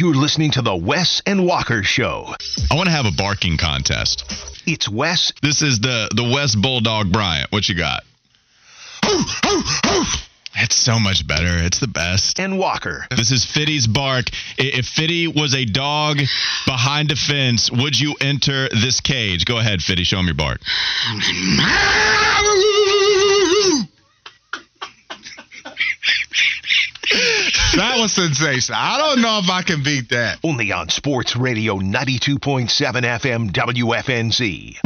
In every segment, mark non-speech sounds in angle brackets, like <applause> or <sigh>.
You're listening to the Wes and Walker Show. I want to have a barking contest. It's Wes. This is the the Wes Bulldog Bryant. What you got? It's so much better. It's the best. And Walker. This is Fitty's bark. If Fitty was a dog behind a fence, would you enter this cage? Go ahead, Fitty. Show him your bark. <laughs> that was sensational. I don't know if I can beat that. Only on Sports Radio 92.7 FM WFNZ.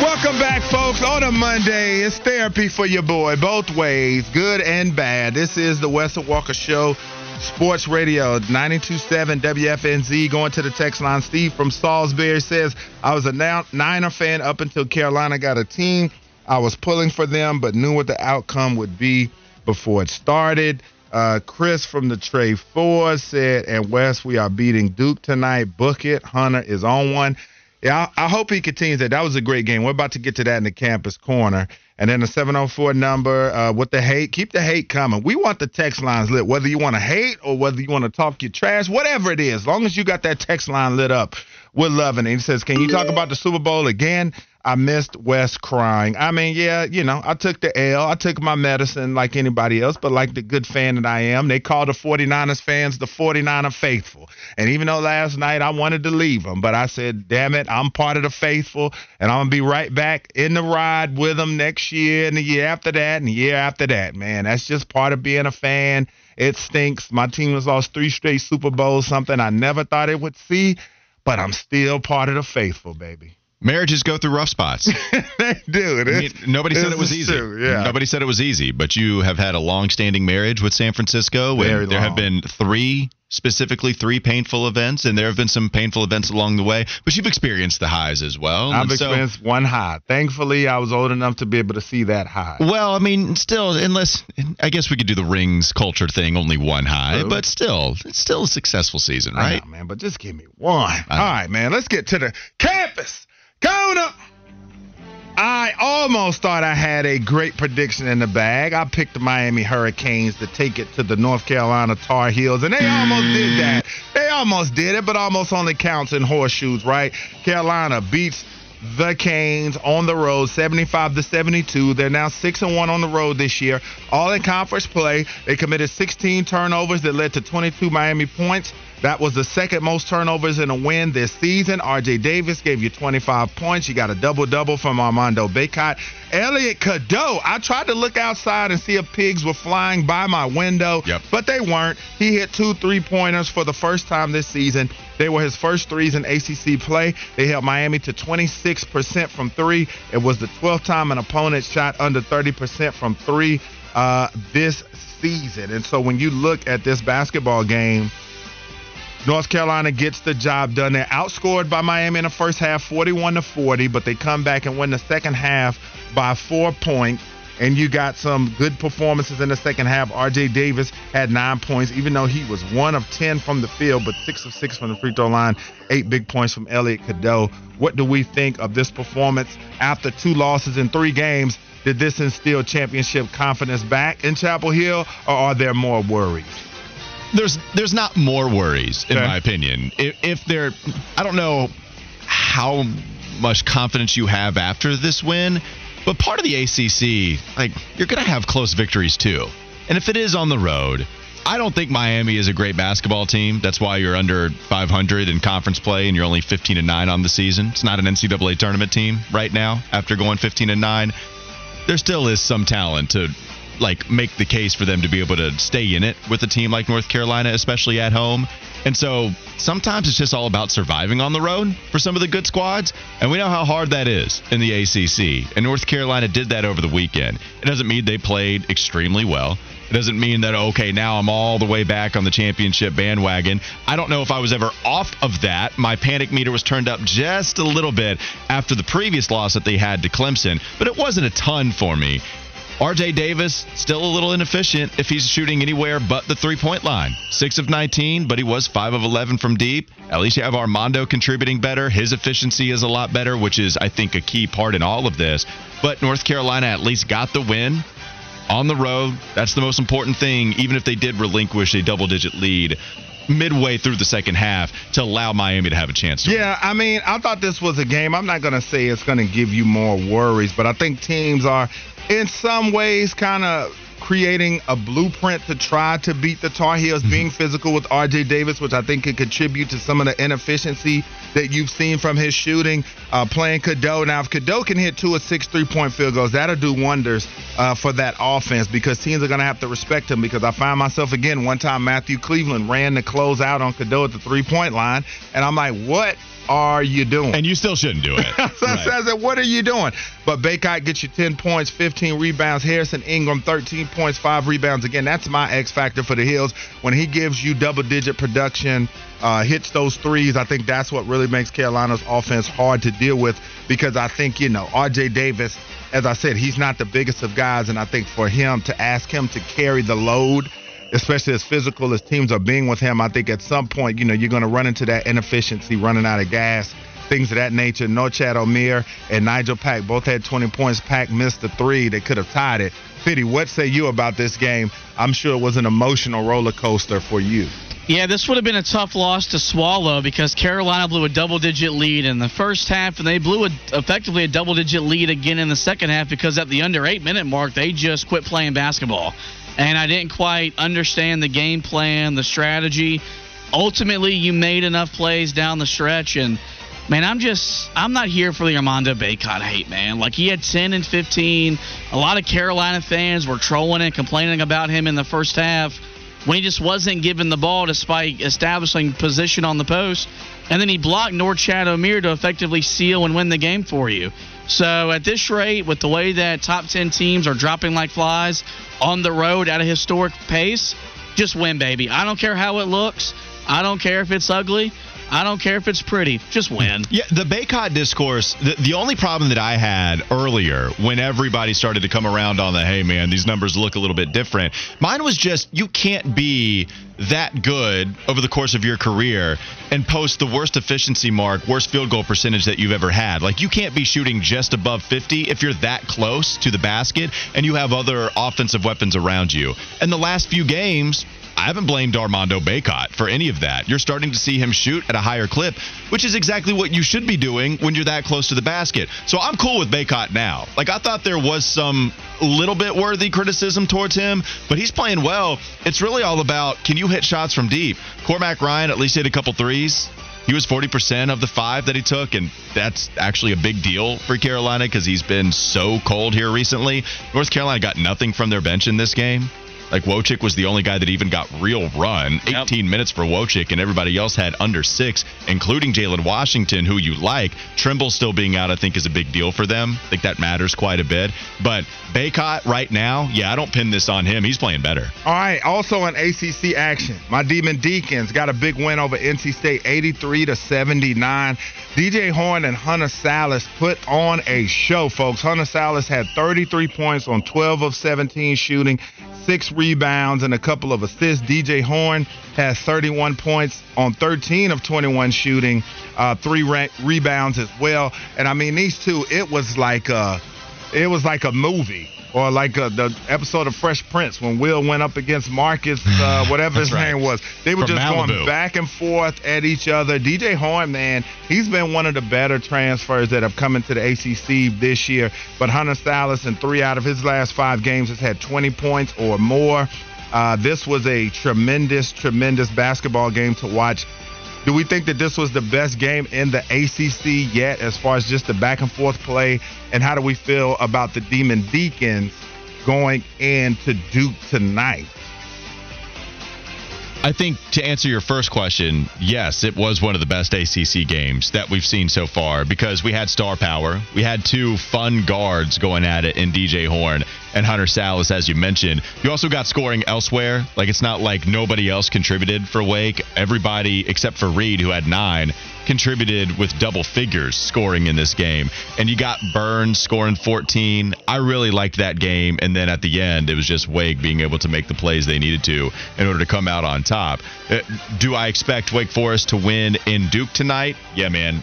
Welcome back, folks. On a Monday, it's therapy for your boy, both ways, good and bad. This is the Wes Walker Show, Sports Radio 92.7 WFNZ. Going to the text line, Steve from Salisbury says, I was a Niner fan up until Carolina got a team. I was pulling for them, but knew what the outcome would be before it started. Uh, Chris from the Trey Four said, and Wes, we are beating Duke tonight. Book it. Hunter is on one. Yeah, I, hope he continues that. That was a great game. We're about to get to that in the campus corner. And then the 704 number uh, with the hate. Keep the hate coming. We want the text lines lit, whether you want to hate or whether you want to talk your trash, whatever it is. As long as you got that text line lit up, we're loving it. He says, Can you talk about the Super Bowl again? I missed Wes crying. I mean, yeah, you know, I took the L. I took my medicine like anybody else, but like the good fan that I am, they call the 49ers fans the 49er faithful. And even though last night I wanted to leave them, but I said, damn it, I'm part of the faithful, and I'm going to be right back in the ride with them next year and the year after that and the year after that, man. That's just part of being a fan. It stinks. My team has lost three straight Super Bowls, something I never thought it would see, but I'm still part of the faithful, baby. Marriages go through rough spots. <laughs> they do. I mean, nobody said it was easy. True, yeah. Nobody said it was easy, but you have had a long-standing marriage with San Francisco. Very there long. have been three, specifically three painful events, and there have been some painful events along the way. But you've experienced the highs as well. I've and experienced so, one high. Thankfully, I was old enough to be able to see that high. Well, I mean, still, unless I guess we could do the rings culture thing, only one high, True. but still, it's still a successful season, right? Know, man. But just give me one. All right, man. Let's get to the campus. Up. I almost thought I had a great prediction in the bag. I picked the Miami Hurricanes to take it to the North Carolina Tar Heels, and they almost did that. They almost did it, but almost only counts in horseshoes, right? Carolina beats the Canes on the road, 75 to 72. They're now six and one on the road this year, all in conference play. They committed 16 turnovers that led to 22 Miami points. That was the second most turnovers in a win this season. RJ Davis gave you 25 points. You got a double double from Armando Bacot. Elliot Cadeau. I tried to look outside and see if pigs were flying by my window, yep. but they weren't. He hit two three pointers for the first time this season. They were his first threes in ACC play. They held Miami to 26% from three. It was the 12th time an opponent shot under 30% from three uh, this season. And so when you look at this basketball game, North Carolina gets the job done. They're outscored by Miami in the first half, 41 to 40, but they come back and win the second half by four points. And you got some good performances in the second half. RJ Davis had nine points, even though he was one of 10 from the field, but six of six from the free throw line, eight big points from Elliot Cadeau. What do we think of this performance after two losses in three games? Did this instill championship confidence back in Chapel Hill, or are there more worries? There's there's not more worries in Okay. my opinion. If, if there, I don't know how much confidence you have after this win, but part of the ACC, like you're gonna have close victories too, and if it is on the road. I don't think Miami is a great basketball team. That's why you're under 500 in conference play and you're only 15 and 9 on the season. It's not an NCAA tournament team right now after going 15 and 9. There still is some talent to like make the case for them to be able to stay in it with a team like North Carolina, especially at home. And so sometimes it's just all about surviving on the road for some of the good squads. And we know how hard that is in the ACC. And North Carolina did that over the weekend. It doesn't mean they played extremely well. It doesn't mean that, okay, now I'm all the way back on the championship bandwagon. I don't know if I was ever off of that. My panic meter was turned up just a little bit after the previous loss that they had to Clemson, but it wasn't a ton for me. RJ Davis, still a little inefficient if he's shooting anywhere but the three point line. 6 of 19, but he was 5 of 11 from deep. At least you have Armando contributing better. His efficiency is a lot better, which is, I think, a key part in all of this. But North Carolina at least got the win on the road. That's the most important thing, even if they did relinquish a double digit lead midway through the second half to allow Miami to have a chance to Yeah, win. I mean, I thought this was a game. I'm not going to say it's going to give you more worries, but I think teams are in some ways kind of creating a blueprint to try to beat the Tar Heels, Mm-hmm. being physical with RJ Davis, which I think could contribute to some of the inefficiency that you've seen from his shooting. Uh, playing Cadeau. Now, if Cadeau can hit two or six three point field goals, that'll do wonders uh, for that offense because teams are going to have to respect him. Because I find myself again, one time Matthew Cleveland ran the close out on Cadeau at the three point line, and I'm like, what? Are you doing? And you still shouldn't do it. <laughs> so I said, what are you doing? But Bacot gets you 10 points, 15 rebounds. Harrison Ingram, 13 points, 5 rebounds. Again, that's my X factor for the Hills. When he gives you double digit production, uh, hits those threes, I think that's what really makes Carolina's offense hard to deal with because I think, you know, RJ Davis, as I said, he's not the biggest of guys. And I think for him to ask him to carry the load, especially as physical as teams are being with him, I think at some point, you know, you're going to run into that inefficiency, running out of gas, things of that nature. Norchad Omier and Nigel Pack both had 20 points. Pack missed the three. They could have tied it. Fitty, what say you about this game? I'm sure it was an emotional roller coaster for you. Yeah, this would have been a tough loss to swallow because Carolina blew a double digit lead in the first half, and they blew a, effectively a double digit lead again in the second half because at the under eight minute mark, they just quit playing basketball. And I didn't quite understand the game plan, the strategy. Ultimately, you made enough plays down the stretch, and man, I'm just I'm not here for the Armando Bacot hate, man. Like he had 10 and 15. A lot of Carolina fans were trolling and complaining about him in the first half when he just wasn't given the ball despite establishing position on the post. And then he blocked Norchad Omier to effectively seal and win the game for you. So at this rate, with the way that top 10 teams are dropping like flies on the road at a historic pace, just win, baby. I don't care how it looks. I don't care if it's ugly. I don't care if it's pretty. Just win. Yeah, the Bacot discourse, the, the only problem that I had earlier when everybody started to come around on the, hey, man, these numbers look a little bit different, mine was just you can't be that good over the course of your career and post the worst efficiency mark, worst field goal percentage that you've ever had. Like, you can't be shooting just above 50 if you're that close to the basket and you have other offensive weapons around you. And the last few games, I haven't blamed Armando Bacot for any of that. You're starting to see him shoot at a higher clip, which is exactly what you should be doing when you're that close to the basket. So I'm cool with Bacot now. Like I thought there was some little bit worthy criticism towards him, but he's playing well. It's really all about can you hit shots from deep? Cormac Ryan at least hit a couple threes. He was 40% of the five that he took, and that's actually a big deal for Carolina because he's been so cold here recently. North Carolina got nothing from their bench in this game. Like Wojcik was the only guy that even got real run. 18 Yep. minutes for Wojcik, and everybody else had under six, including Jalen Washington, who you like. Trimble still being out, I think, is a big deal for them. I think that matters quite a bit. But Bacot right now, yeah, I don't pin this on him. He's playing better. All right. Also in ACC action, my Demon Deacons got a big win over NC State, 83 to 79. DJ Horne and Hunter Sallis put on a show, folks. Hunter Sallis had 33 points on 12 of 17 shooting, six rebounds, and a couple of assists. DJ Horne has 31 points on 13 of 21 shooting, uh, three re- rebounds as well. And I mean, these two, it was like a, it was like a movie. Or like uh, the episode of Fresh Prince when Will went up against Marcus, uh, <sighs> whatever his right. name was. They were From just Malibu. going back and forth at each other. DJ Horne, man, he's been one of the better transfers that have come into the ACC this year. But Hunter Sallis, in three out of his last five games, has had 20 points or more. Uh, this was a tremendous, tremendous basketball game to watch. Do we think that this was the best game in the ACC yet, as far as just the back and forth play? And how do we feel about the Demon Deacons going into Duke tonight? I think to answer your first question, yes, it was one of the best ACC games that we've seen so far because we had star power. We had two fun guards going at it in DJ Horne and Hunter Sallis, as you mentioned. You also got scoring elsewhere. Like it's not like nobody else contributed for Wake. Everybody except for Reid, who had nine, contributed with double figures scoring in this game. And you got Burns scoring 14. I really liked that game. And then at the end, it was just Wake being able to make the plays they needed to in order to come out on top. Uh, do I expect Wake Forest to win in Duke tonight? Yeah, man.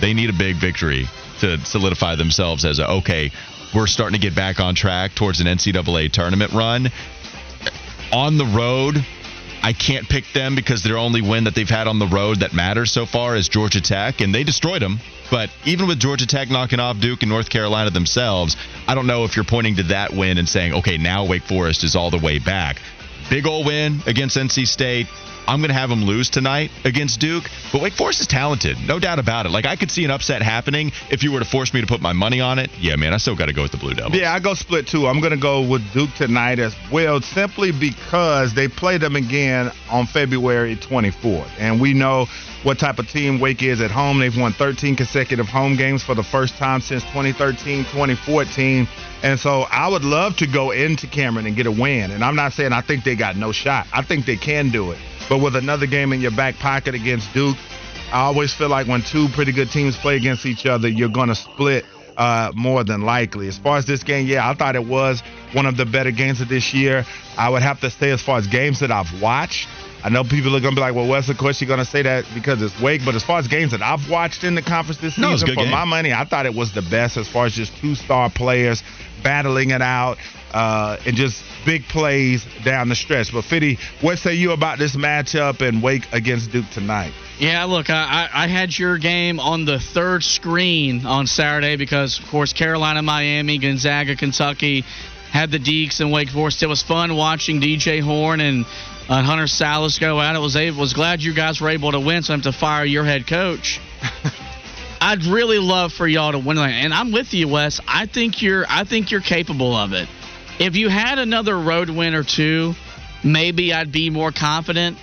They need a big victory to solidify themselves as a okay, we're starting to get back on track towards an NCAA tournament run. On the road, I can't pick them because their only win that they've had on the road that matters so far is Georgia Tech, and they destroyed them. But even with Georgia Tech knocking off Duke and North Carolina themselves, I don't know if you're pointing to that win and saying, okay, now Wake Forest is all the way back. Big old win against NC State. I'm going to have them lose tonight against Duke, but Wake Forest is talented, no doubt about it. Like I could see an upset happening if you were to force me to put my money on it. Yeah, man, I still got to go with the Blue Devils. Yeah, I go split too. I'm going to go with Duke tonight as well, simply because they play them again on February 24th, and we know what type of team Wake is at home. They've won 13 consecutive home games for the first time since 2013, 2014. And so I would love to go into Cameron and get a win. And I'm not saying I think they got no shot. I think they can do it. But with another game in your back pocket against Duke, I always feel like when two pretty good teams play against each other, you're going to split uh, more than likely. As far as this game, yeah, I thought it was one of the better games of this year. I would have to say, as far as games that I've watched, I know people are going to be like, well, Wes, of course you're going to say that because it's Wake. But as far as games that I've watched in the conference this No, it was a season, good for game. my money, I thought it was the best as far as just two star players battling it out uh, and just big plays down the stretch. But Fitty, what say you about this matchup and Wake against Duke tonight? Yeah, look, I, I I had your game on the third screen on Saturday because, of course, Carolina, Miami, Gonzaga, Kentucky had the Deacs and Wake Forest. It was fun watching DJ Horne and uh, Hunter Sallis go out. It was able, was glad you guys were able to win, so I have to fire your head coach. <laughs> I'd really love for y'all to win, and I'm with you, Wes. I think you're I think you're capable of it. If you had another road win or two, maybe I'd be more confident.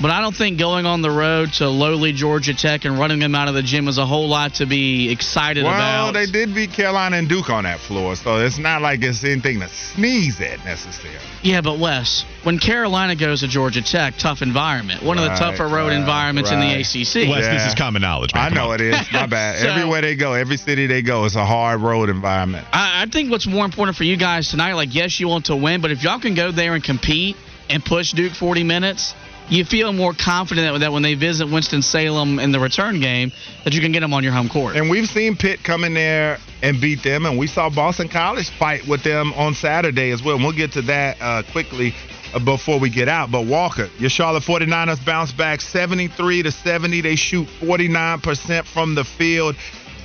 But I don't think going on the road to lowly Georgia Tech and running them out of the gym is a whole lot to be excited well, about. Well, they did beat Carolina and Duke on that floor, so it's not like it's anything to sneeze at necessarily. Yeah, but Wes, when Carolina goes to Georgia Tech, tough environment. One of the tougher road right, environments in the. ACC. Wes, this is common knowledge. Man. I know it is. My <laughs> bad. So- Everywhere they go, every city they go, it's a hard road environment. I, I think what's more important for you guys tonight, like, yes, you want to win, but if y'all can go there and compete and push Duke 40 minutes, you feel more confident that when they visit Winston-Salem in the return game, that you can get them on your home court. And we've seen Pitt come in there and beat them, and we saw Boston College fight with them on Saturday as well. And we'll get to that uh, quickly uh, before we get out. But Walker, your Charlotte 49ers bounce back 73 to 70. They shoot 49% from the field.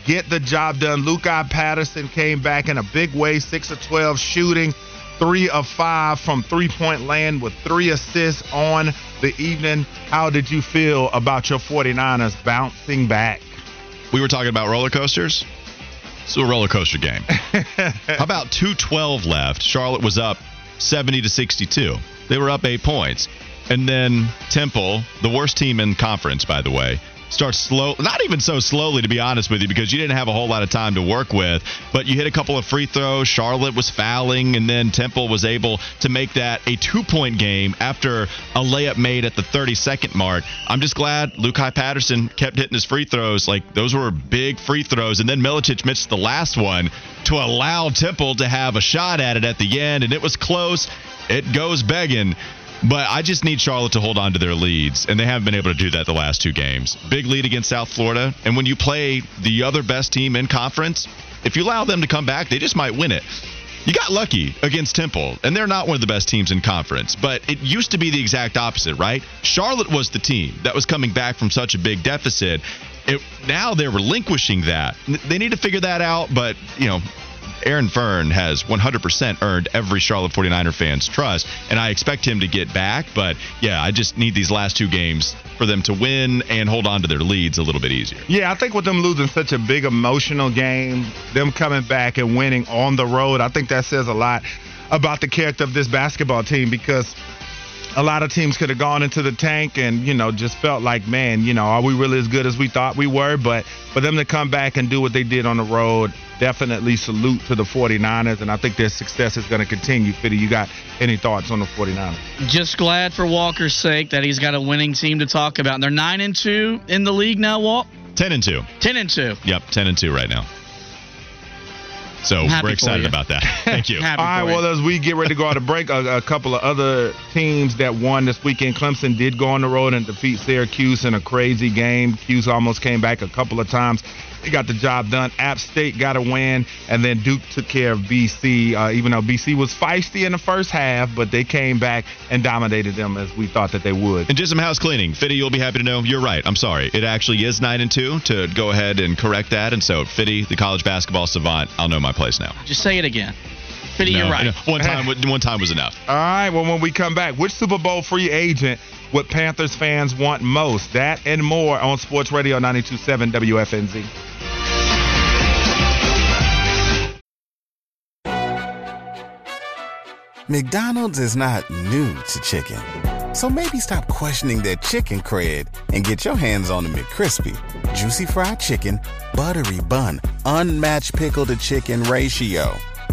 Get the job done. Lu'Cye Patterson came back in a big way, 6 of 12 shooting, 3 of 5 from three point land with 3 assists on the evening. How did you feel about your 49ers bouncing back? We were talking about roller coasters. It's a roller coaster game. <laughs> How about 212 left? Charlotte was up 70 to 62. They were up eight points. And then Temple, the worst team in conference, by the way, starts slow, not even so slowly, to be honest with you, because you didn't have a whole lot of time to work with. But you hit a couple of free throws. Charlotte was fouling, and then Temple was able to make that a two point game after a layup made at the 30 second mark. I'm just glad Lu'Cye Patterson kept hitting his free throws. Like, those were big free throws. And then Milicic missed the last one to allow Temple to have a shot at it at the end, and it was close. It goes begging. But I just need Charlotte to hold on to their leads, and they haven't been able to do that the last two games. Big lead against South Florida, and when you play the other best team in conference, if you allow them to come back, they just might win it. You got lucky against Temple, and they're not one of the best teams in conference, but it used to be the exact opposite, right? Charlotte was the team that was coming back from such a big deficit. It, now they're relinquishing that. They need to figure that out, but, you know, Aaron Fearne has 100% earned every Charlotte 49er fan's trust, and I expect him to get back. But yeah, I just need these last two games for them to win and hold on to their leads a little bit easier. Yeah, I think with them losing such a big emotional game, them coming back and winning on the road, I think that says a lot about the character of this basketball team because a lot of teams could have gone into the tank and you know just felt like man you know are we really as good as we thought we were? But for them to come back and do what they did on the road definitely salute to the 49ers and i think their success is going to continue. Fitty you got any thoughts on the 49ers? Just glad for walker's sake that he's got a winning team to talk about. And they're 9 and 2 in the league now walt? 10 and 2 10 and 2 yep 10 and 2 right now so we're excited about that. <laughs> Thank you. All right. Well, as we get ready to go out of break, a, a, couple of other teams that won this weekend. Clemson did go on the road and defeat Syracuse in a crazy game. Cuse almost came back a couple of times. He got the job done. App State got a win, and then Duke took care of BC. Uh, even though BC was feisty in the first half, but they came back and dominated them as we thought that they would. And just some house cleaning, Fitty. You'll be happy to know you're right. I'm sorry. It actually is nine and two. To go ahead and correct that, and so Fitty, the college basketball savant, I'll know my place now. Just say it again. Fitty, no, you're right. No, <laughs> one time, one time was enough. All right. Well, when we come back, which Super Bowl free agent would Panthers fans want most? That and more on Sports Radio 92.7 WFNZ. McDonald's is not new to chicken. So maybe stop questioning their chicken cred and get your hands on the McCrispy. Juicy fried chicken, buttery bun, unmatched pickle to chicken ratio.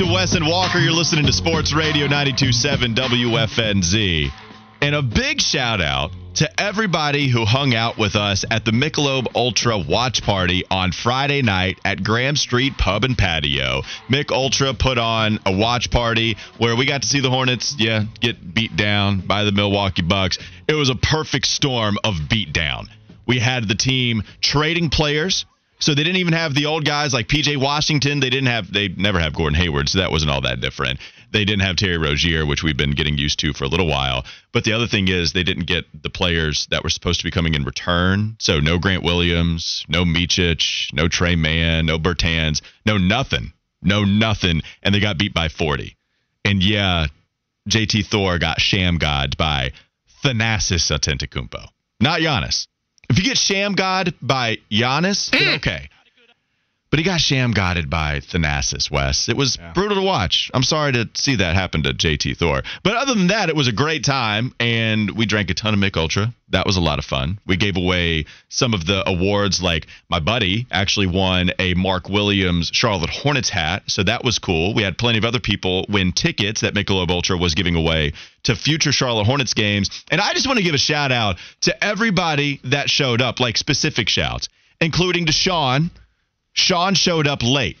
To Wes and Walker. You're listening to Sports Radio 927 WFNZ. And a big shout out to everybody who hung out with us at the Michelob Ultra watch party on Friday night at Graham Street Pub and Patio. Mich Ultra put on a watch party where we got to see the Hornets, yeah, get beat down by the Milwaukee Bucks. It was a perfect storm of beat down. We had the team trading players so they didn't even have the old guys like PJ Washington. They didn't have they never have Gordon Hayward, so that wasn't all that different. They didn't have Terry Rozier, which we've been getting used to for a little while. But the other thing is they didn't get the players that were supposed to be coming in return. So no Grant Williams, no Micic, no Tre Mann, no Bertans, no nothing. No nothing. And they got beat by 40. And yeah, JT Thor got sham god by Thanasis Antetokounmpo. Not Giannis. If you get sham god by Giannis, then mm. okay. But he got sham godded by Thanasis West. It was yeah. brutal to watch. I'm sorry to see that happen to JT Thor. But other than that, it was a great time, and we drank a ton of Mich Ultra. That was a lot of fun. We gave away some of the awards, like my buddy actually won a Mark Williams Charlotte Hornets hat, so that was cool. We had plenty of other people win tickets that Michelob Ultra was giving away to future Charlotte Hornets games. And I just want to give a shout out to everybody that showed up, like specific shouts, including Deshaun Sean showed up late.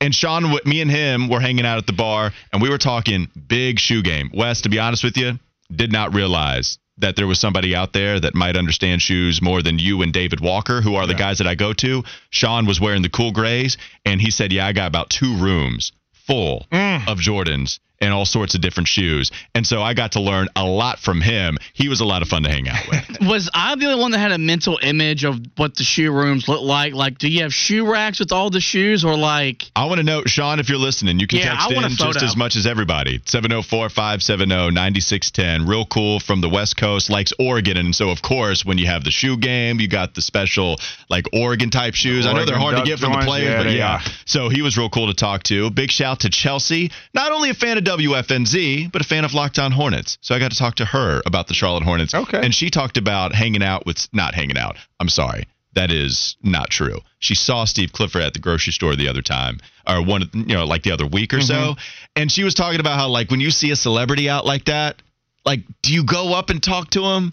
And Sean, me and him were hanging out at the bar, and we were talking big shoe game. Wes, to be honest with you, did not realize that there was somebody out there that might understand shoes more than you and David Walker, who are yeah. the guys that I go to. Sean was wearing the cool grays, and he said, "Yeah, I got about two rooms full mm. of Jordans and all sorts of different shoes. And so I got to learn a lot from him. He was a lot of fun to hang out with. <laughs> was I the only one that had a mental image of what the shoe rooms look like? Like, do you have shoe racks with all the shoes or like. I want to know, Sean, if you're listening, you can yeah, text in just as much as everybody. 704 570 9610. Real cool from the West Coast, likes Oregon. And so, of course, when you have the shoe game, you got the special, like, Oregon type shoes. The I know they're hard to get from the players, yeah, but yeah. Are. So he was real cool to talk to. Big shout to Chelsea. Not only a fan of WFNZ, but a fan of Locked On Hornets. So I got to talk to her about the Charlotte Hornets. Okay. And she talked about hanging out with, not hanging out. I'm sorry. That is not true. She saw Steve Clifford at the grocery store the other time, or one, you know, like the other week or mm-hmm. so. And she was talking about how, like, when you see a celebrity out like that, Like, do you go up and talk to him?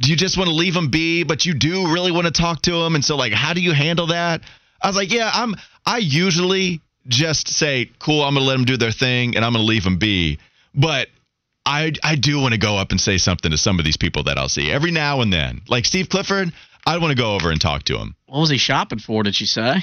Do you just want to leave him be, but you do really want to talk to him? And so, like, how do you handle that? I was like, yeah, I'm. I usually just say, cool, I'm gonna let them do their thing, and I'm gonna leave them be. But I I do want to go up and say something to some of these people that I'll see every now and then. Like Steve Clifford, I want to go over and talk to him. What was he shopping for? Did she say?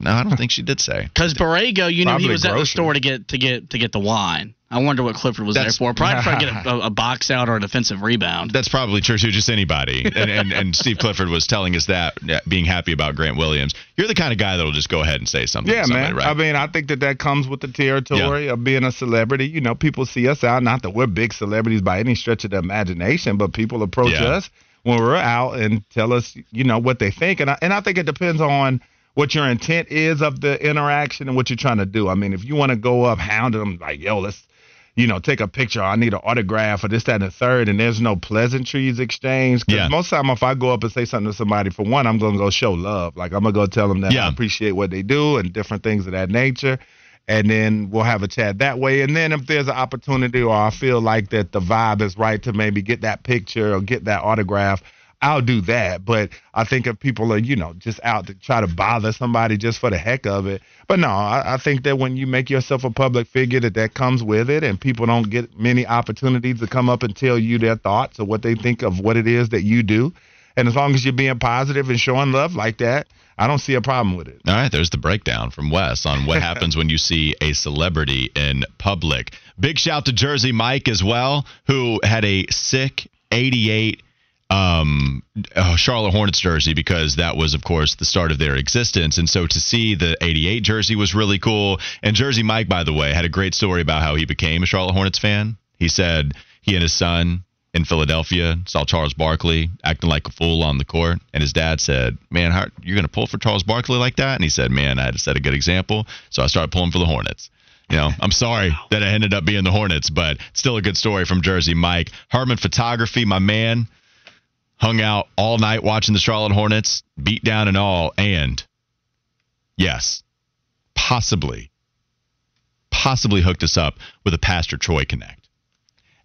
No, I don't think she did say. <laughs> Because Borrego, you know, he was at the store to get to get to get the wine. I wonder what Clifford was That's- there for. Probably trying to get a, <laughs> a, a box out or a defensive rebound. That's probably true to just anybody. <laughs> And, and and Steve Clifford was telling us that, uh, being happy about Grant Williams. You're the kind of guy that'll just go ahead and say something. Yeah, somebody, man. Right? I mean, I think that that comes with the territory of being a celebrity. You know, people see us out. Not that we're big celebrities by any stretch of the imagination, but people approach Yeah. us when we're out and tell us, you know, what they think. And I, and I think it depends on what your intent is of the interaction and what you're trying to do. I mean, if you want to go up hounding them like, yo, let's, you know, take a picture. I need an autograph or this, that, and the third, and there's no pleasantries exchanged. 'Cause Yeah. most time, if I go up and say something to somebody, for one, I'm going to go show love. Like, I'm going to go tell them that Yeah. I appreciate what they do and different things of that nature. And then we'll have a chat that way. And then if there's an opportunity or I feel like that the vibe is right to maybe get that picture or get that autograph, I'll do that. But I think if people are, you know, just out to try to bother somebody just for the heck of it. But no, I, I think that when you make yourself a public figure, that that comes with it, and people don't get many opportunities to come up and tell you their thoughts or what they think of what it is that you do. And as long as you're being positive and showing love like that, I don't see a problem with it. All right, there's the breakdown from Wes on what <laughs> happens when you see a celebrity in public. Big shout to Jersey Mike as well, who had a sick 88 um, uh, Charlotte Hornets jersey because that was, of course, the start of their existence. And so to see the 88 jersey was really cool. And Jersey Mike, by the way, had a great story about how he became a Charlotte Hornets fan. He said he and his son in Philadelphia saw Charles Barkley acting like a fool on the court, and his dad said, "Man, how, you're going to pull for Charles Barkley like that?" And he said, "Man, I had to set a good example, so I started pulling for the Hornets." You know, I'm sorry that it ended up being the Hornets, but still a good story from Jersey Mike. Herman Photography, my man, hung out all night watching the Charlotte Hornets, beat down and all, and yes, possibly, possibly hooked us up with a Pastor Troy Connect.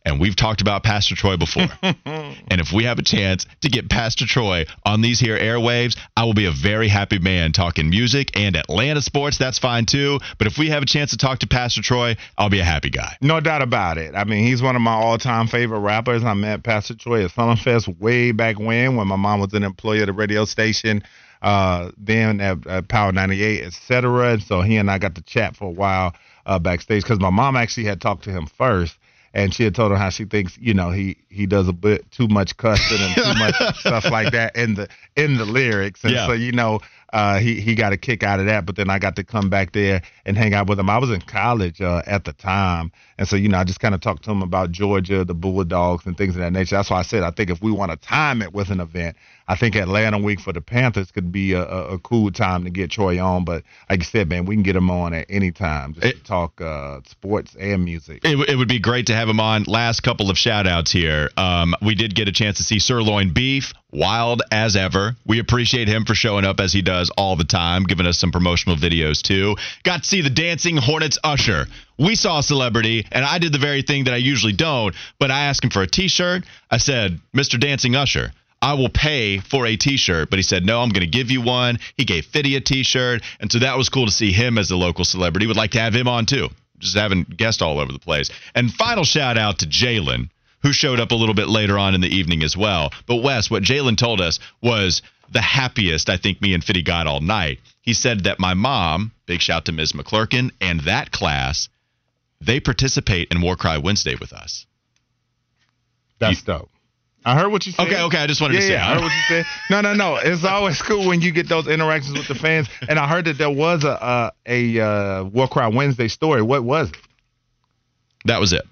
And we've talked about Pastor Troy before. <laughs> and if we have a chance to get Pastor Troy on these here airwaves, I will be a very happy man talking music and Atlanta sports. That's fine too. But if we have a chance to talk to Pastor Troy, I'll be a happy guy. No doubt about it. I mean, he's one of my all-time favorite rappers. I met Pastor Troy at Summerfest way back when, when my mom was an employee at a radio station, uh, then at, at Power 98, et cetera. And so he and I got to chat for a while uh, backstage because my mom actually had talked to him first. And she had told him how she thinks, you know, he he does a bit too much cussing and too much <laughs> stuff like that in the in the lyrics. And Yeah. so, you know, uh, he he got a kick out of that. But then I got to come back there and hang out with him. I was in college uh, at the time, and so you know I just kind of talked to him about Georgia, the Bulldogs, and things of that nature. That's why I said I think if we want to time it with an event, I think Atlanta week for the Panthers could be a, a, a cool time to get Troy on. But like I said, man, we can get him on at any time just to talk uh, sports and music. It, w- it would be great to have him on. Last couple of shout outs here. Um, we did get a chance to see Sirloin Beef, wild as ever. We appreciate him for showing up as he does all the time, giving us some promotional videos too. Got to see the Dancing Hornets Usher. We saw a celebrity, and I did the very thing that I usually don't, but I asked him for a t shirt. I said, Mr. Dancing Usher. I will pay for a t-shirt, but he said, no, I'm going to give you one. He gave Fiddy a t-shirt. And so that was cool to see him as a local celebrity. Would like to have him on too. Just having guests all over the place. And final shout out to Jalen, who showed up a little bit later on in the evening as well. But Wes, what Jalen told us was the happiest I think me and Fiddy got all night. He said that my mom, big shout to Ms. McClurkin, and that class, they participate in War Cry Wednesday with us. That's dope. I heard what you said. Okay, okay, I just wanted yeah, to say. Yeah, I heard what you said. <laughs> No, no, no. It's always cool when you get those interactions with the fans. And I heard that there was a a, a uh, War Cry Wednesday story. What was it? That was it.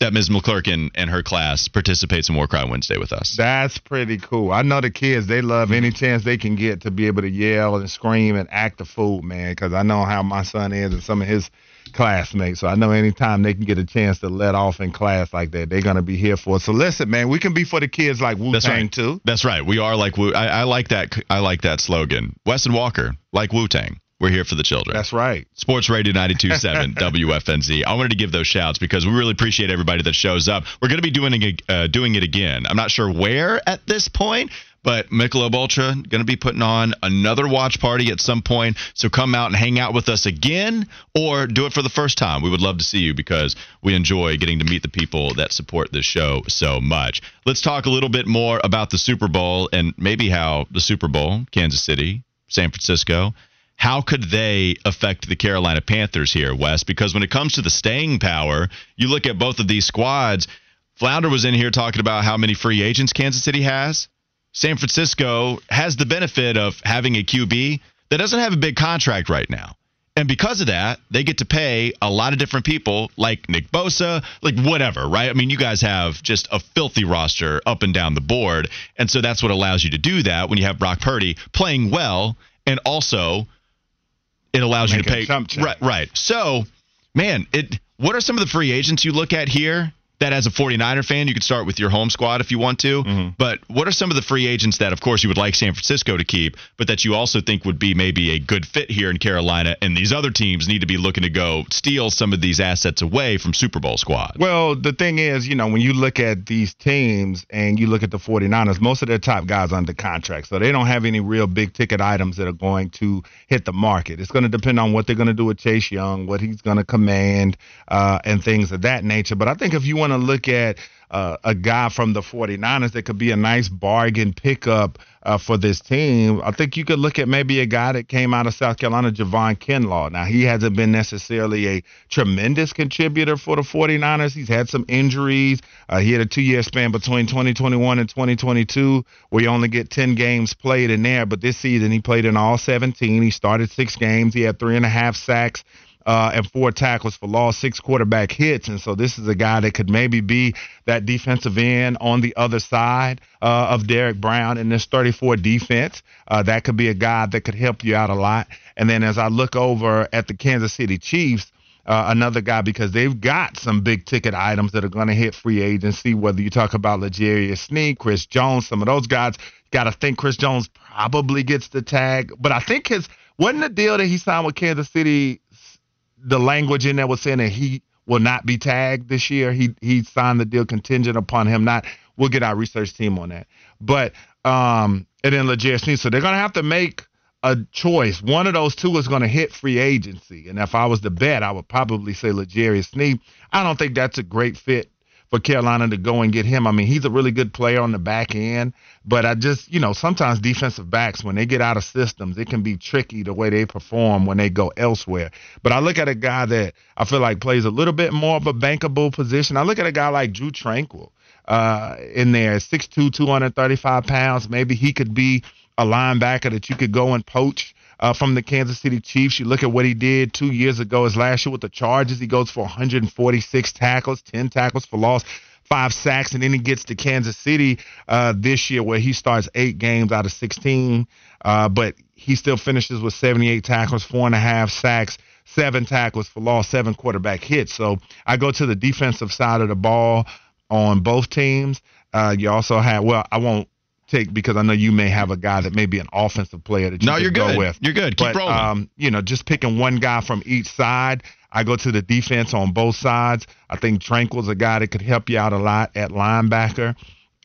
That Ms. McClurkin and her class participates in War Cry Wednesday with us. That's pretty cool. I know the kids, they love any chance they can get to be able to yell and scream and act a fool, man, because I know how my son is and some of his classmates. So I know anytime they can get a chance to let off in class like that, they're going to be here for it. So listen, man, we can be for the kids like Wu Tang, right. too. That's right. We are like Wu. I, I like that. I like that slogan. Weston Walker, like Wu Tang. We're here for the children. That's right. Sports Radio 92.7 <laughs> WFNZ. I wanted to give those shouts because we really appreciate everybody that shows up. We're going to be doing it, uh, doing it again. I'm not sure where at this point, but Michelob Ultra going to be putting on another watch party at some point. So come out and hang out with us again, or do it for the first time. We would love to see you because we enjoy getting to meet the people that support this show so much. Let's talk a little bit more about the Super Bowl and maybe how the Super Bowl, Kansas City, San Francisco how could they affect the Carolina Panthers here, Wes? Because when it comes to the staying power, you look at both of these squads. Flounder was in here talking about how many free agents Kansas City has. San Francisco has the benefit of having a QB that doesn't have a big contract right now. And because of that, they get to pay a lot of different people like Nick Bosa, like whatever, right? I mean, you guys have just a filthy roster up and down the board. And so that's what allows you to do that when you have Brock Purdy playing well and also it allows Make you to pay right right so man it what are some of the free agents you look at here that as a 49er fan, you could start with your home squad if you want to. Mm-hmm. But what are some of the free agents that, of course, you would like San Francisco to keep, but that you also think would be maybe a good fit here in Carolina? And these other teams need to be looking to go steal some of these assets away from Super Bowl squad. Well, the thing is, you know, when you look at these teams and you look at the 49ers, most of their top guys under contract. So they don't have any real big ticket items that are going to hit the market. It's going to depend on what they're going to do with Chase Young, what he's going to command, uh, and things of that nature. But I think if you want to look at uh, a guy from the 49ers that could be a nice bargain pickup uh, for this team, I think you could look at maybe a guy that came out of South Carolina, Javon Kinlaw. Now, he hasn't been necessarily a tremendous contributor for the 49ers. He's had some injuries. Uh, he had a two year span between 2021 and 2022 where you only get 10 games played in there. But this season, he played in all 17. He started six games. He had three and a half sacks uh, and four tackles for loss, six quarterback hits. And so this is a guy that could maybe be that defensive end on the other side uh, of Derrick Brown in this 34 defense. Uh, that could be a guy that could help you out a lot. And then as I look over at the Kansas City Chiefs, uh, another guy because they've got some big ticket items that are going to hit free agency. Whether you talk about L'Jarius Sneed, Chris Jones, some of those guys, got to think Chris Jones probably gets the tag. But I think his wasn't the deal that he signed with Kansas City the language in there was saying that he will not be tagged this year. He he signed the deal contingent upon him not. We'll get our research team on that. But um, and then Sneed. So they're gonna have to make a choice. One of those two is going to hit free agency. And if I was to bet, I would probably say L'Jarius Sneed. I don't think that's a great fit for Carolina to go and get him. I mean, he's a really good player on the back end, but I just, you know, sometimes defensive backs, when they get out of systems, it can be tricky the way they perform when they go elsewhere. But I look at a guy that I feel like plays a little bit more of a bankable position. I look at a guy like Drue Tranquill uh, in there, 6'2, 235 pounds. Maybe he could be a linebacker that you could go and poach uh, from the Kansas City Chiefs. You look at what he did two years ago, his last year with the Chargers. He goes for 146 tackles, 10 tackles for loss, five sacks, and then he gets to Kansas City uh, this year where he starts eight games out of 16, uh, but he still finishes with 78 tackles, four and a half sacks. Seven tackles for loss, seven quarterback hits. So I go to the defensive side of the ball on both teams. Uh, you also have, well, I won't take because I know you may have a guy that may be an offensive player that you no, you're go good. with. You're good. Keep but, rolling. Um, you know, just picking one guy from each side. I go to the defense on both sides. I think Tranquill's a guy that could help you out a lot at linebacker,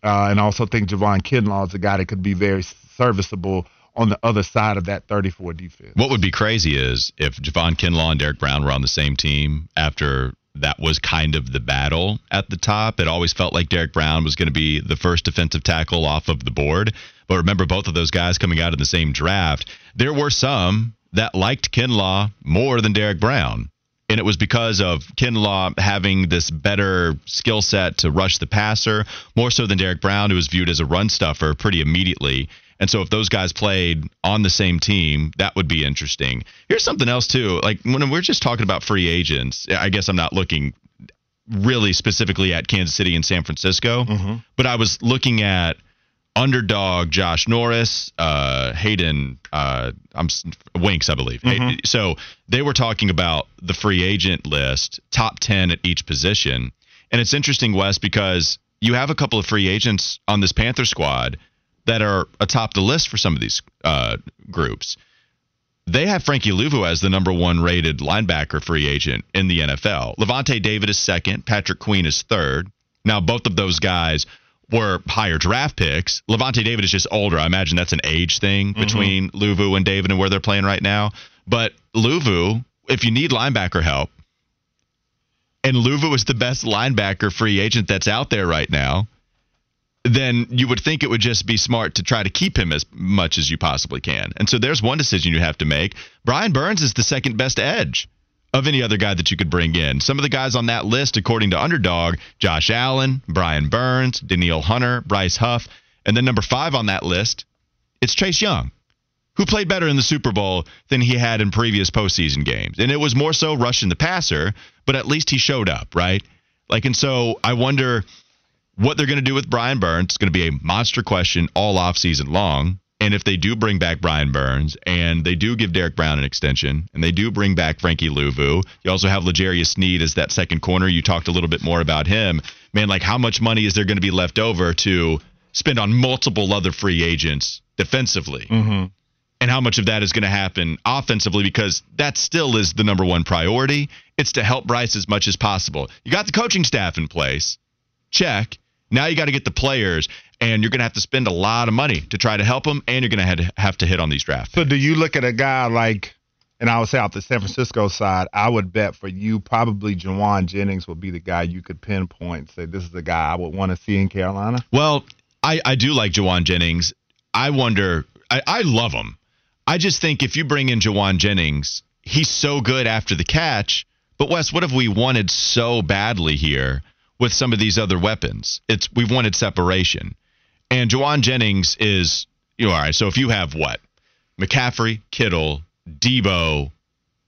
uh, and also think Javon Kinlaw is a guy that could be very serviceable on the other side of that 34 defense. What would be crazy is if Javon Kinlaw and Derrick Brown were on the same team after that was kind of the battle at the top. It always felt like Derrick Brown was going to be the first defensive tackle off of the board. But remember, both of those guys coming out in the same draft, there were some that liked Kinlaw more than Derrick Brown. And it was because of Kinlaw having this better skill set to rush the passer, more so than Derrick Brown, who was viewed as a run stuffer pretty immediately. And so if those guys played on the same team, that would be interesting. Here's something else too. Like when we're just talking about free agents, I guess I'm not looking really specifically at Kansas City and San Francisco, mm-hmm. but I was looking at underdog Josh Norris, uh, Hayden, uh, I'm Winks, I believe. Mm-hmm. So they were talking about the free agent list, top 10 at each position. And it's interesting, Wes, because you have a couple of free agents on this Panther squad that are atop the list for some of these uh, groups. they have Frankie Luvu as the number one rated linebacker free agent in the NFL. Lavonte David is second. Patrick Queen is third. Now, both of those guys were higher draft picks. Lavonte David is just older. I imagine that's an age thing mm-hmm. between mm-hmm. Luvu and David and where they're playing right now. But Luvu, if you need linebacker help, and Luvu is the best linebacker free agent that's out there right now, then you would think it would just be smart to try to keep him as much as you possibly can. And so there's one decision you have to make. Brian Burns is the second best edge of any other guy that you could bring in. Some of the guys on that list, according to Underdog, Josh Allen, Brian Burns, Danielle Hunter, Bryce Huff, and then number five on that list, it's Chase Young, who played better in the Super Bowl than he had in previous postseason games. And it was more so rushing the passer, but at least he showed up, right? Like, and so I wonder what they're going to do with Brian Burns is going to be a monster question all offseason long. And if they do bring back Brian Burns and they do give Derrick Brown an extension and they do bring back Frankie Luvu, you also have L'Jarius Sneed as that second corner. You talked a little bit more about him. Man, like how much money is there going to be left over to spend on multiple other free agents defensively? Mm-hmm. And how much of that is going to happen offensively because that still is the number one priority. It's to help Bryce as much as possible. You got the coaching staff in place. Check. Now you got to get the players, and you're going to have to spend a lot of money to try to help them, and you're going to have to hit on these drafts. So, do you look at a guy like, and I would say off the San Francisco side, I would bet for you probably Jauan Jennings would be the guy you could pinpoint. Say this is the guy I would want to see in Carolina. Well, I I do like Jauan Jennings. I wonder. I, I love him. I just think if you bring in Jauan Jennings, he's so good after the catch. But Wes, what have we wanted so badly here? With some of these other weapons. It's we've wanted separation. And Jauan Jennings is you know, all right, so if you have what? McCaffrey, Kittle, Deebo,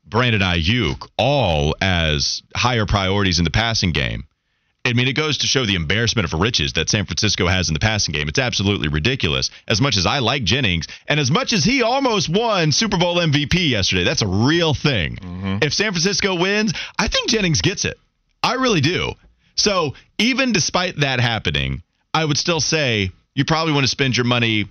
Brandon Aiyuk, all as higher priorities in the passing game. I mean, it goes to show the embarrassment of riches that San Francisco has in the passing game. It's absolutely ridiculous. As much as I like Jennings, and as much as he almost won Super Bowl MVP yesterday, that's a real thing. Mm-hmm. If San Francisco wins, I think Jennings gets it. I really do. So even despite that happening, I would still say you probably want to spend your money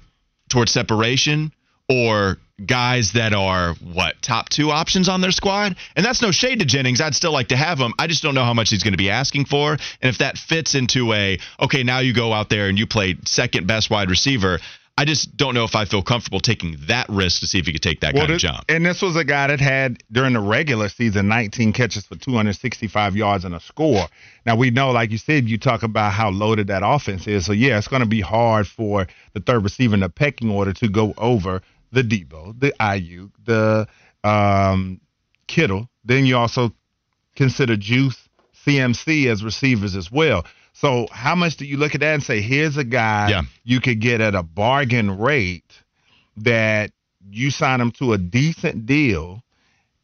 towards separation or guys that are what top two options on their squad. And that's no shade to Jennings. I'd still like to have him. I just don't know how much he's going to be asking for. And if that fits into a okay, now you go out there and you play second best wide receiver. I just don't know if I feel comfortable taking that risk to see if he could take that well, kind of jump. And this was a guy that had during the regular season 19 catches for 265 yards and a score. Now we know, like you said, you talk about how loaded that offense is. So yeah, it's going to be hard for the third receiver in the pecking order to go over the Deebo, the Aiyuk, the um, Kittle. Then you also consider Juice, CMC as receivers as well. So how much do you look at that and say, here's a guy yeah. you could get at a bargain rate that you sign him to a decent deal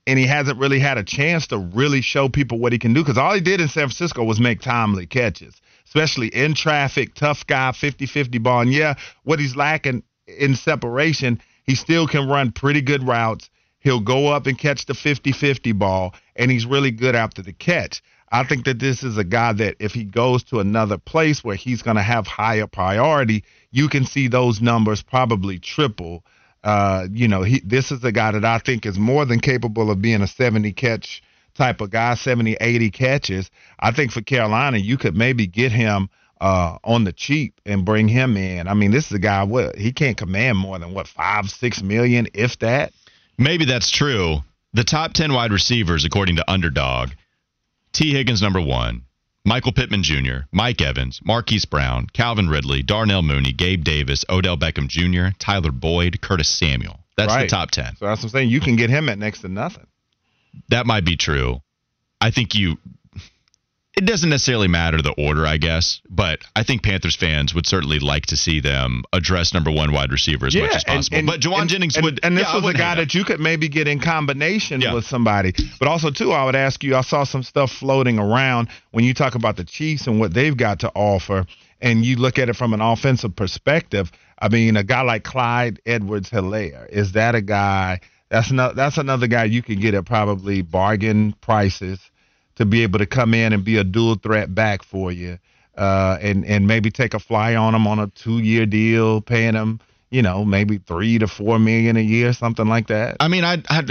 and he hasn't really had a chance to really show people what he can do because all he did in San Francisco was make timely catches, especially in traffic, tough guy, 50-50 ball. And yeah, what he's lacking in separation, he still can run pretty good routes. He'll go up and catch the 50-50 ball, and he's really good after the catch. I think that this is a guy that if he goes to another place where he's going to have higher priority, you can see those numbers probably triple. Uh, you know, he, this is a guy that I think is more than capable of being a 70 catch type of guy, 70, 80 catches. I think for Carolina, you could maybe get him uh, on the cheap and bring him in. I mean, this is a guy, what he can't command more than what, five, six million, if that. Maybe that's true. The top 10 wide receivers, according to Underdog, Tee Higgins, number one. Michael Pittman Jr., Mike Evans, Marquise Brown, Calvin Ridley, Darnell Mooney, Gabe Davis, Odell Beckham Jr., Tyler Boyd, Curtis Samuel. That's right. the top 10. So that's what I'm saying. You can get him at next to nothing. That might be true. I think you it doesn't necessarily matter the order, I guess, but I think Panthers fans would certainly like to see them address number one wide receiver as yeah, much as possible. And, and, but Jauan and, Jennings would, and this yeah, was a guy that you could maybe get in combination yeah. with somebody. But also, too, I would ask you. I saw some stuff floating around when you talk about the Chiefs and what they've got to offer, and you look at it from an offensive perspective. I mean, a guy like Clyde Edwards Helaire is that a guy? That's not. That's another guy you can get at probably bargain prices to be able to come in and be a dual threat back for you, uh, and and maybe take a fly on him on a two year deal, paying him you know, maybe three to four million a year, something like that. I mean, I, I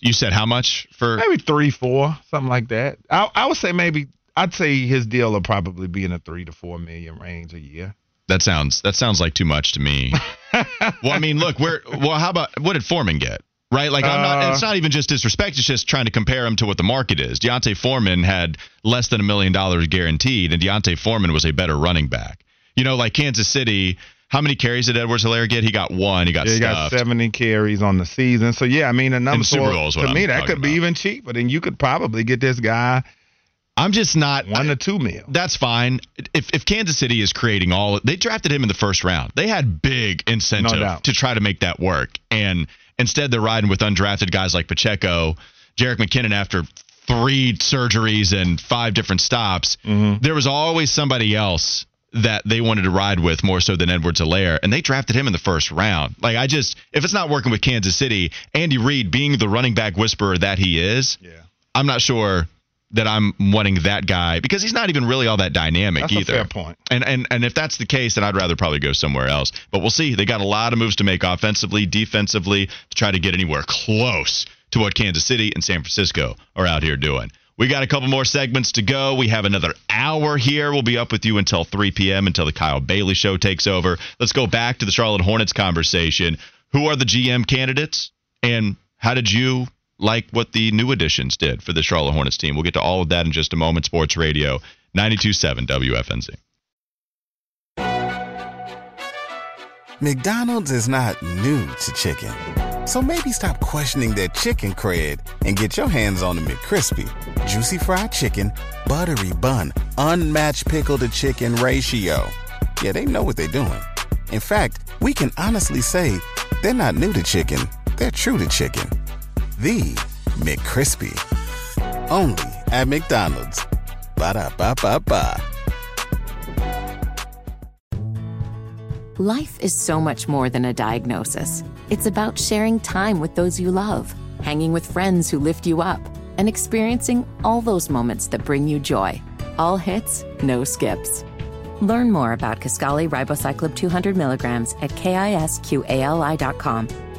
you said how much for? Maybe three, four, something like that. I, I would say maybe I'd say his deal will probably be in a three to four million range a year. That sounds that sounds like too much to me. <laughs> well, I mean, look, where well, how about what did Foreman get? Right, like I'm not. It's Uh, not even just disrespect. It's just trying to compare him to what the market is. D'Onta Foreman had less than a million dollars guaranteed, and D'Onta Foreman was a better running back. You know, like Kansas City. How many carries did Edwards Helaire get? He got one. He got Yeah, he got 70 carries on the season. So yeah, I mean, the numbers Super Bowl to I'm me that could be about. even cheaper. Then you could probably get this guy I'm just not one to two mil. That's fine. If if Kansas City is creating all, they drafted him in the first round. They had big incentive No to try to make that work, and instead they're riding with undrafted guys like Pacheco, Jerick McKinnon after three surgeries and five different stops. Mm-hmm. There was always somebody else that they wanted to ride with more so than Edwards Helaire, and they drafted him in the first round. Like I just, if it's not working with Kansas City, Andy Reid being the running back whisperer that he is, Yeah. I'm not sure that I'm wanting that guy because he's not even really all that dynamic That's a either. fair point. And and and if that's the case, then I'd rather probably go somewhere else. But we'll see. They got a lot of moves to make offensively, defensively to try to get anywhere close to what Kansas City and San Francisco are out here doing. We got a couple more segments to go. We have another hour here. We'll be up with you until 3 p.m. until the Kyle Bailey show takes over. Let's go back to the Charlotte Hornets conversation. Who are the GM candidates and how did you like what the new additions did for the Charlotte Hornets team? We'll get to all of that in just a moment. Sports Radio 927 WFNZ. McDonald's is not new to chicken. So maybe stop questioning their chicken cred and get your hands on the McCrispy. Juicy fried chicken, buttery bun, unmatched pickle to chicken ratio. Yeah, they know what they're doing. In fact, we can honestly say they're not new to chicken, they're true to chicken. The McCrispy. Only at McDonald's. Ba da ba ba ba. Life is so much more than a diagnosis. It's about sharing time with those you love, hanging with friends who lift you up, and experiencing all those moments that bring you joy. All hits, no skips. Learn more about Kisqali Ribociclib 200 milligrams at kisqali.com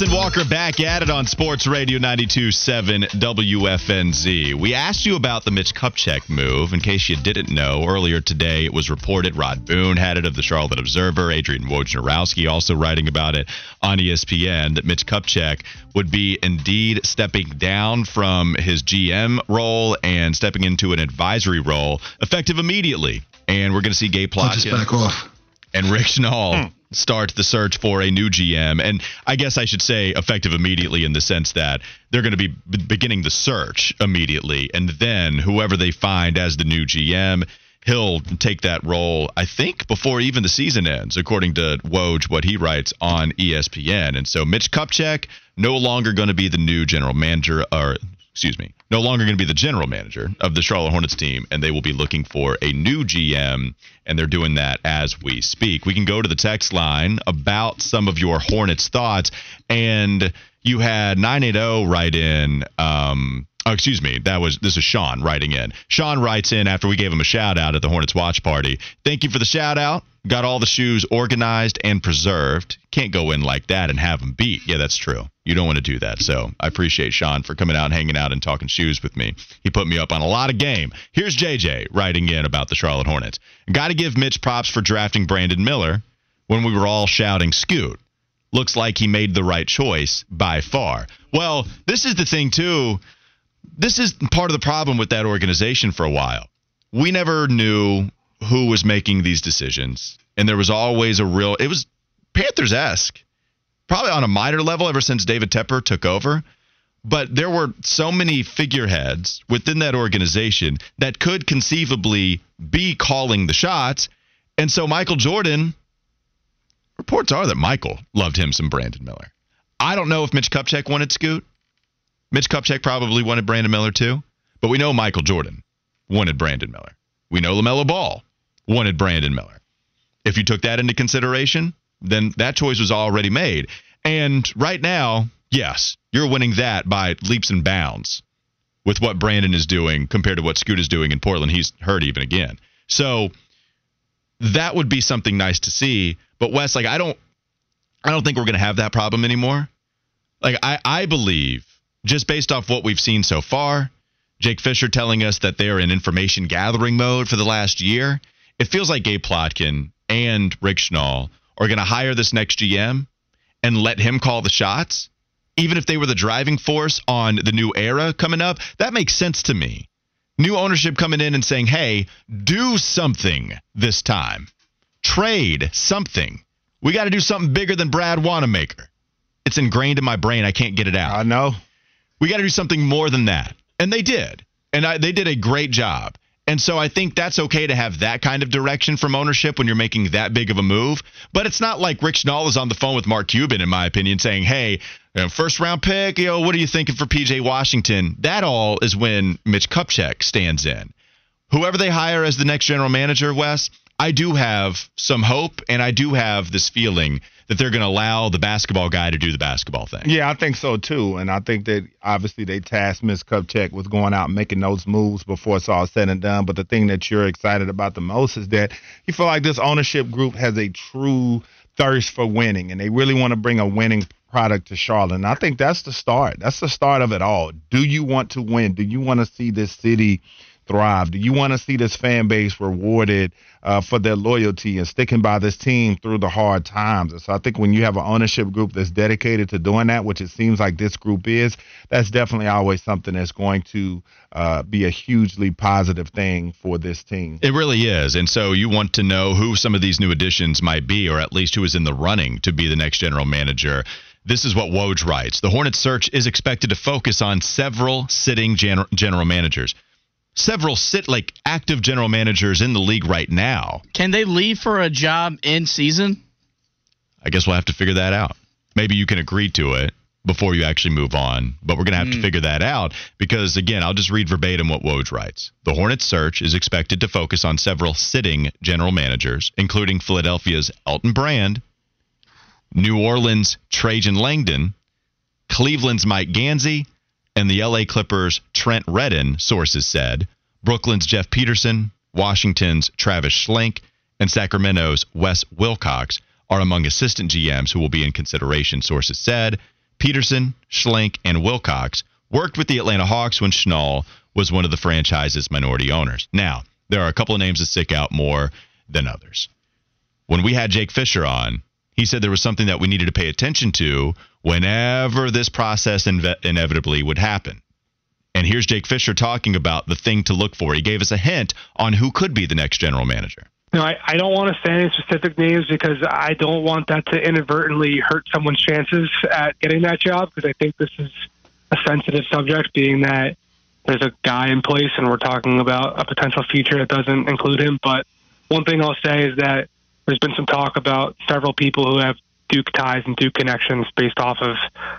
And Walker back at it on Sports Radio 92.7 WFNZ. We asked you about the Mitch Kupchak move. In case you didn't know, earlier today it was reported Rod Boone had it of the Charlotte Observer, Adrian Wojnarowski also writing about it on ESPN, that Mitch Kupchak would be indeed stepping down from his GM role and stepping into an advisory role effective immediately. And we're going to see Gabe I'll just back off. And Rick Schnall hmm. start the search for a new GM. And I guess I should say effective immediately in the sense that they're going to be b- beginning the search immediately. And then whoever they find as the new GM, he'll take that role, I think, before even the season ends, according to Woj, what he writes on ESPN. And so Mitch Kupchak, no longer going to be the new general manager, or excuse me, no longer going to be the general manager of the Charlotte Hornets team, and they will be looking for a new GM, and they're doing that as we speak. We can go to the text line about some of your Hornets thoughts, and you had 980 write in. Um, Oh, excuse me. That was this is Sean writing in. Sean writes in after we gave him a shout out at the Hornets watch party. Thank you for the shout out. Got all the shoes organized and preserved. Can't go in like that and have them beat. Yeah, that's true. You don't want to do that. So I appreciate Sean for coming out and hanging out and talking shoes with me. He put me up on a lot of game. Here's JJ writing in about the Charlotte Hornets. Got to give Mitch props for drafting Brandon Miller when we were all shouting Scoot. Looks like he made the right choice by far. Well, this is the thing too this is part of the problem with that organization for a while. We never knew who was making these decisions, and there was always a real. It was Panthers esque, probably on a minor level ever since David Tepper took over. But there were so many figureheads within that organization that could conceivably be calling the shots. And so Michael Jordan, reports are that Michael loved him some Brandon Miller. I don't know if Mitch Kupchak wanted Scoot. Mitch Kupchak probably wanted Brandon Miller too, but we know Michael Jordan wanted Brandon Miller. We know LaMelo Ball wanted Brandon Miller. If you took that into consideration, then that choice was already made. And right now, yes, you're winning that by leaps and bounds with what Brandon is doing compared to what Scoot is doing in Portland. He's hurt even again. So that would be something nice to see. But Wes, like I don't I don't think we're gonna have that problem anymore. Like I, I believe, just based off what we've seen so far, Jake Fisher telling us that they're in information gathering mode for the last year, it feels like Gabe Plotkin and Rick Schnall are going to hire this next GM and let him call the shots, even if they were the driving force on the new era coming up. That makes sense to me. New ownership coming in and saying, hey, do something this time. Trade something. We got to do something bigger than Brad Wanamaker. It's ingrained in my brain. I can't get it out. I know. We got to do something more than that. And they did. And I, they did a great job. And so I think that's okay to have that kind of direction from ownership when you're making that big of a move. But it's not like Rick Schnall is on the phone with Mark Cuban, in my opinion, saying, hey, first round pick, you know, what are you thinking for PJ Washington? That all is when Mitch Kupchak stands in. Whoever they hire as the next general manager, Wes, I do have some hope and I do have this feeling that they're going to allow the basketball guy to do the basketball thing. Yeah, I think so too. And I think that obviously they tasked Ms. Kupchak with going out and making those moves before it's all said and done. But the thing that you're excited about the most is that you feel like this ownership group has a true thirst for winning and they really want to bring a winning product to Charlotte. And I think that's the start. That's the start of it all. Do you want to win? Do you want to see this city thrive? Do you want to see this fan base rewarded uh, for their loyalty and sticking by this team through the hard times? And so I think when you have an ownership group that's dedicated to doing that, which it seems like this group is, that's definitely always something that's going to uh, be a hugely positive thing for this team. It really is. And so you want to know who some of these new additions might be, or at least who is in the running to be the next general manager. This is what Woj writes. The Hornets search is expected to focus on several sitting gen- general managers several sit like active general managers in the league right now. Can they leave for a job in season? I guess we'll have to figure that out. Maybe you can agree to it before you actually move on, but we're going to have mm. to figure that out because again, I'll just read verbatim what Woj writes. The Hornets search is expected to focus on several sitting general managers, including Philadelphia's Elton Brand, New Orleans' Trajan Langdon, Cleveland's Mike Gansey, and the LA Clippers' Trent Redden, sources said, Brooklyn's Jeff Peterson, Washington's Travis Schlenk, and Sacramento's Wes Wilcox are among assistant GMs who will be in consideration, sources said. Peterson, Schlenk, and Wilcox worked with the Atlanta Hawks when Schnall was one of the franchise's minority owners. Now, there are a couple of names that stick out more than others. When we had Jake Fisher on, he said there was something that we needed to pay attention to whenever this process inve- inevitably would happen. And here's Jake Fisher talking about the thing to look for. He gave us a hint on who could be the next general manager. No, I, I don't want to say any specific names because I don't want that to inadvertently hurt someone's chances at getting that job because I think this is a sensitive subject, being that there's a guy in place and we're talking about a potential future that doesn't include him. But one thing I'll say is that there's been some talk about several people who have Duke ties and Duke connections based off of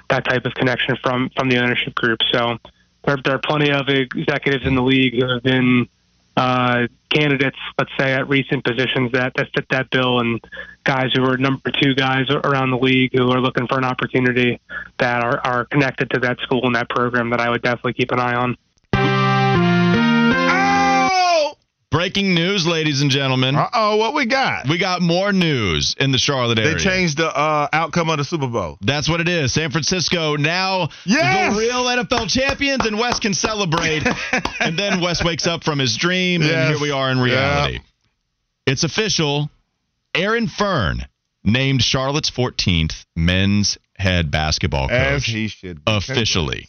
that type of connection from from the ownership group. So there, there are plenty of executives in the league who have been uh, candidates, let's say, at recent positions that, that fit that bill, and guys who are number two guys around the league who are looking for an opportunity that are, are connected to that school and that program that I would definitely keep an eye on. Breaking news, ladies and gentlemen. Uh oh, what we got? We got more news in the Charlotte area. They changed the uh, outcome of the Super Bowl. That's what it is. San Francisco now yes! the real NFL champions, and Wes can celebrate. <laughs> and then Wes wakes up from his dream, yes. and here we are in reality. Yep. It's official. Aaron Fearne named Charlotte's 14th men's head basketball coach. As he should. Officially.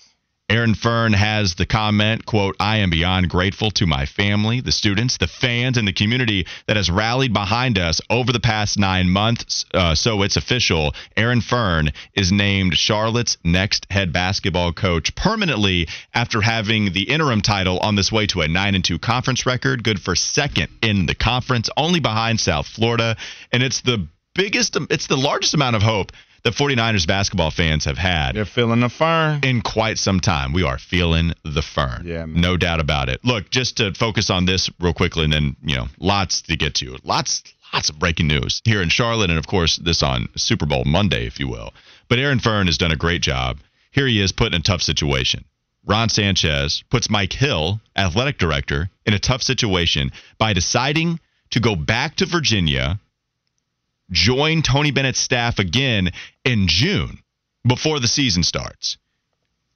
Aaron Fearne has the comment, quote, I am beyond grateful to my family, the students, the fans, and the community that has rallied behind us over the past nine months. Uh, so it's official. Aaron Fearne is named Charlotte's next head basketball coach permanently after having the interim title on this way to a 9 and 2 conference record, good for second in the conference, only behind South Florida. And it's the biggest, it's the largest amount of hope that 49ers basketball fans have had. They're feeling the fern. In quite some time. We are feeling the fern. Yeah, man. No doubt about it. Look, just to focus on this real quickly and then, you know, lots to get to. Lots lots of breaking news here in Charlotte and of course this on Super Bowl Monday, if you will. But Aaron Fearne has done a great job. Here he is put in a tough situation. Ron Sanchez puts Mike Hill, athletic director, in a tough situation by deciding to go back to Virginia, join Tony Bennett's staff again in June before the season starts.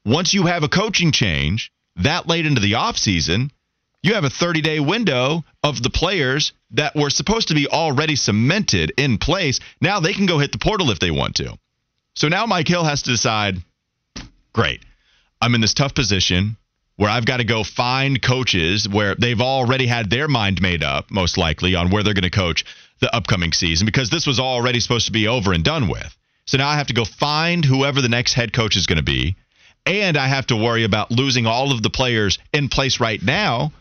Once you have a coaching change that late into the offseason, you have a 30 day window of the players that were supposed to be already cemented in place. Now they can go hit the portal if they want to. So now Mike Hill has to decide great. I'm in this tough position where I've got to go find coaches where they've already had their mind made up, most likely, on where they're going to coach the upcoming season because this was already supposed to be over and done with. So now I have to go find whoever the next head coach is going to be. And I have to worry about losing all of the players in place right now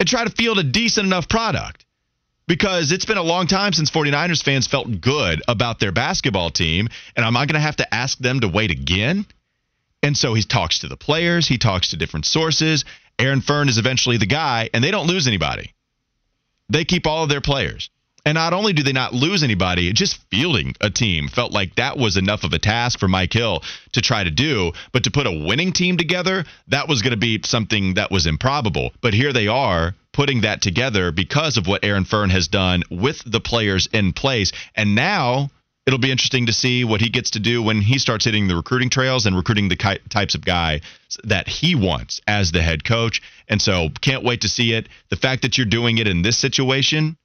and try to field a decent enough product. Because it's been a long time since 49ers fans felt good about their basketball team. And am I going to have to ask them to wait again? And so he talks to the players, he talks to different sources. Aaron Fearne is eventually the guy, and they don't lose anybody. They keep all of their players. And not only do they not lose anybody, just fielding a team felt like that was enough of a task for Mike Hill to try to do. But to put a winning team together, that was going to be something that was improbable. But here they are putting that together because of what Aaron Fearne has done with the players in place. And now it'll be interesting to see what he gets to do when he starts hitting the recruiting trails and recruiting the types of guy that he wants as the head coach. And so can't wait to see it. The fact that you're doing it in this situation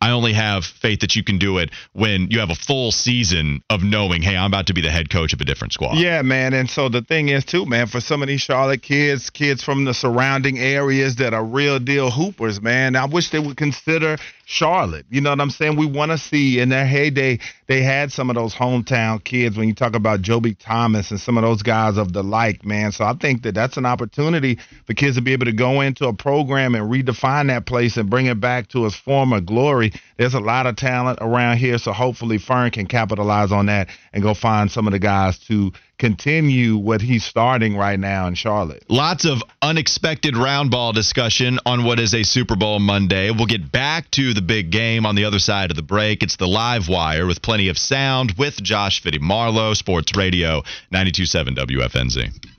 I only have faith that you can do it when you have a full season of knowing, hey, I'm about to be the head coach of a different squad. Yeah, man. And so the thing is, too, man, for some of these Charlotte kids, kids from the surrounding areas that are real deal hoopers, man, I wish they would consider Charlotte. You know what I'm saying? We want to see in their heyday, they had some of those hometown kids when you talk about Jobey Thomas and some of those guys of the like, man. So I think that that's an opportunity for kids to be able to go into a program and redefine that place and bring it back to its former glory. There's a lot of talent around here, so hopefully Fearne can capitalize on that and go find some of the guys to continue what he's starting right now in Charlotte. Lots of unexpected round ball discussion on what is a Super Bowl Monday. We'll get back to the big game on the other side of the break. It's the live wire with plenty of sound with Josh Fitty Marlowe, Sports Radio 927 WFNZ.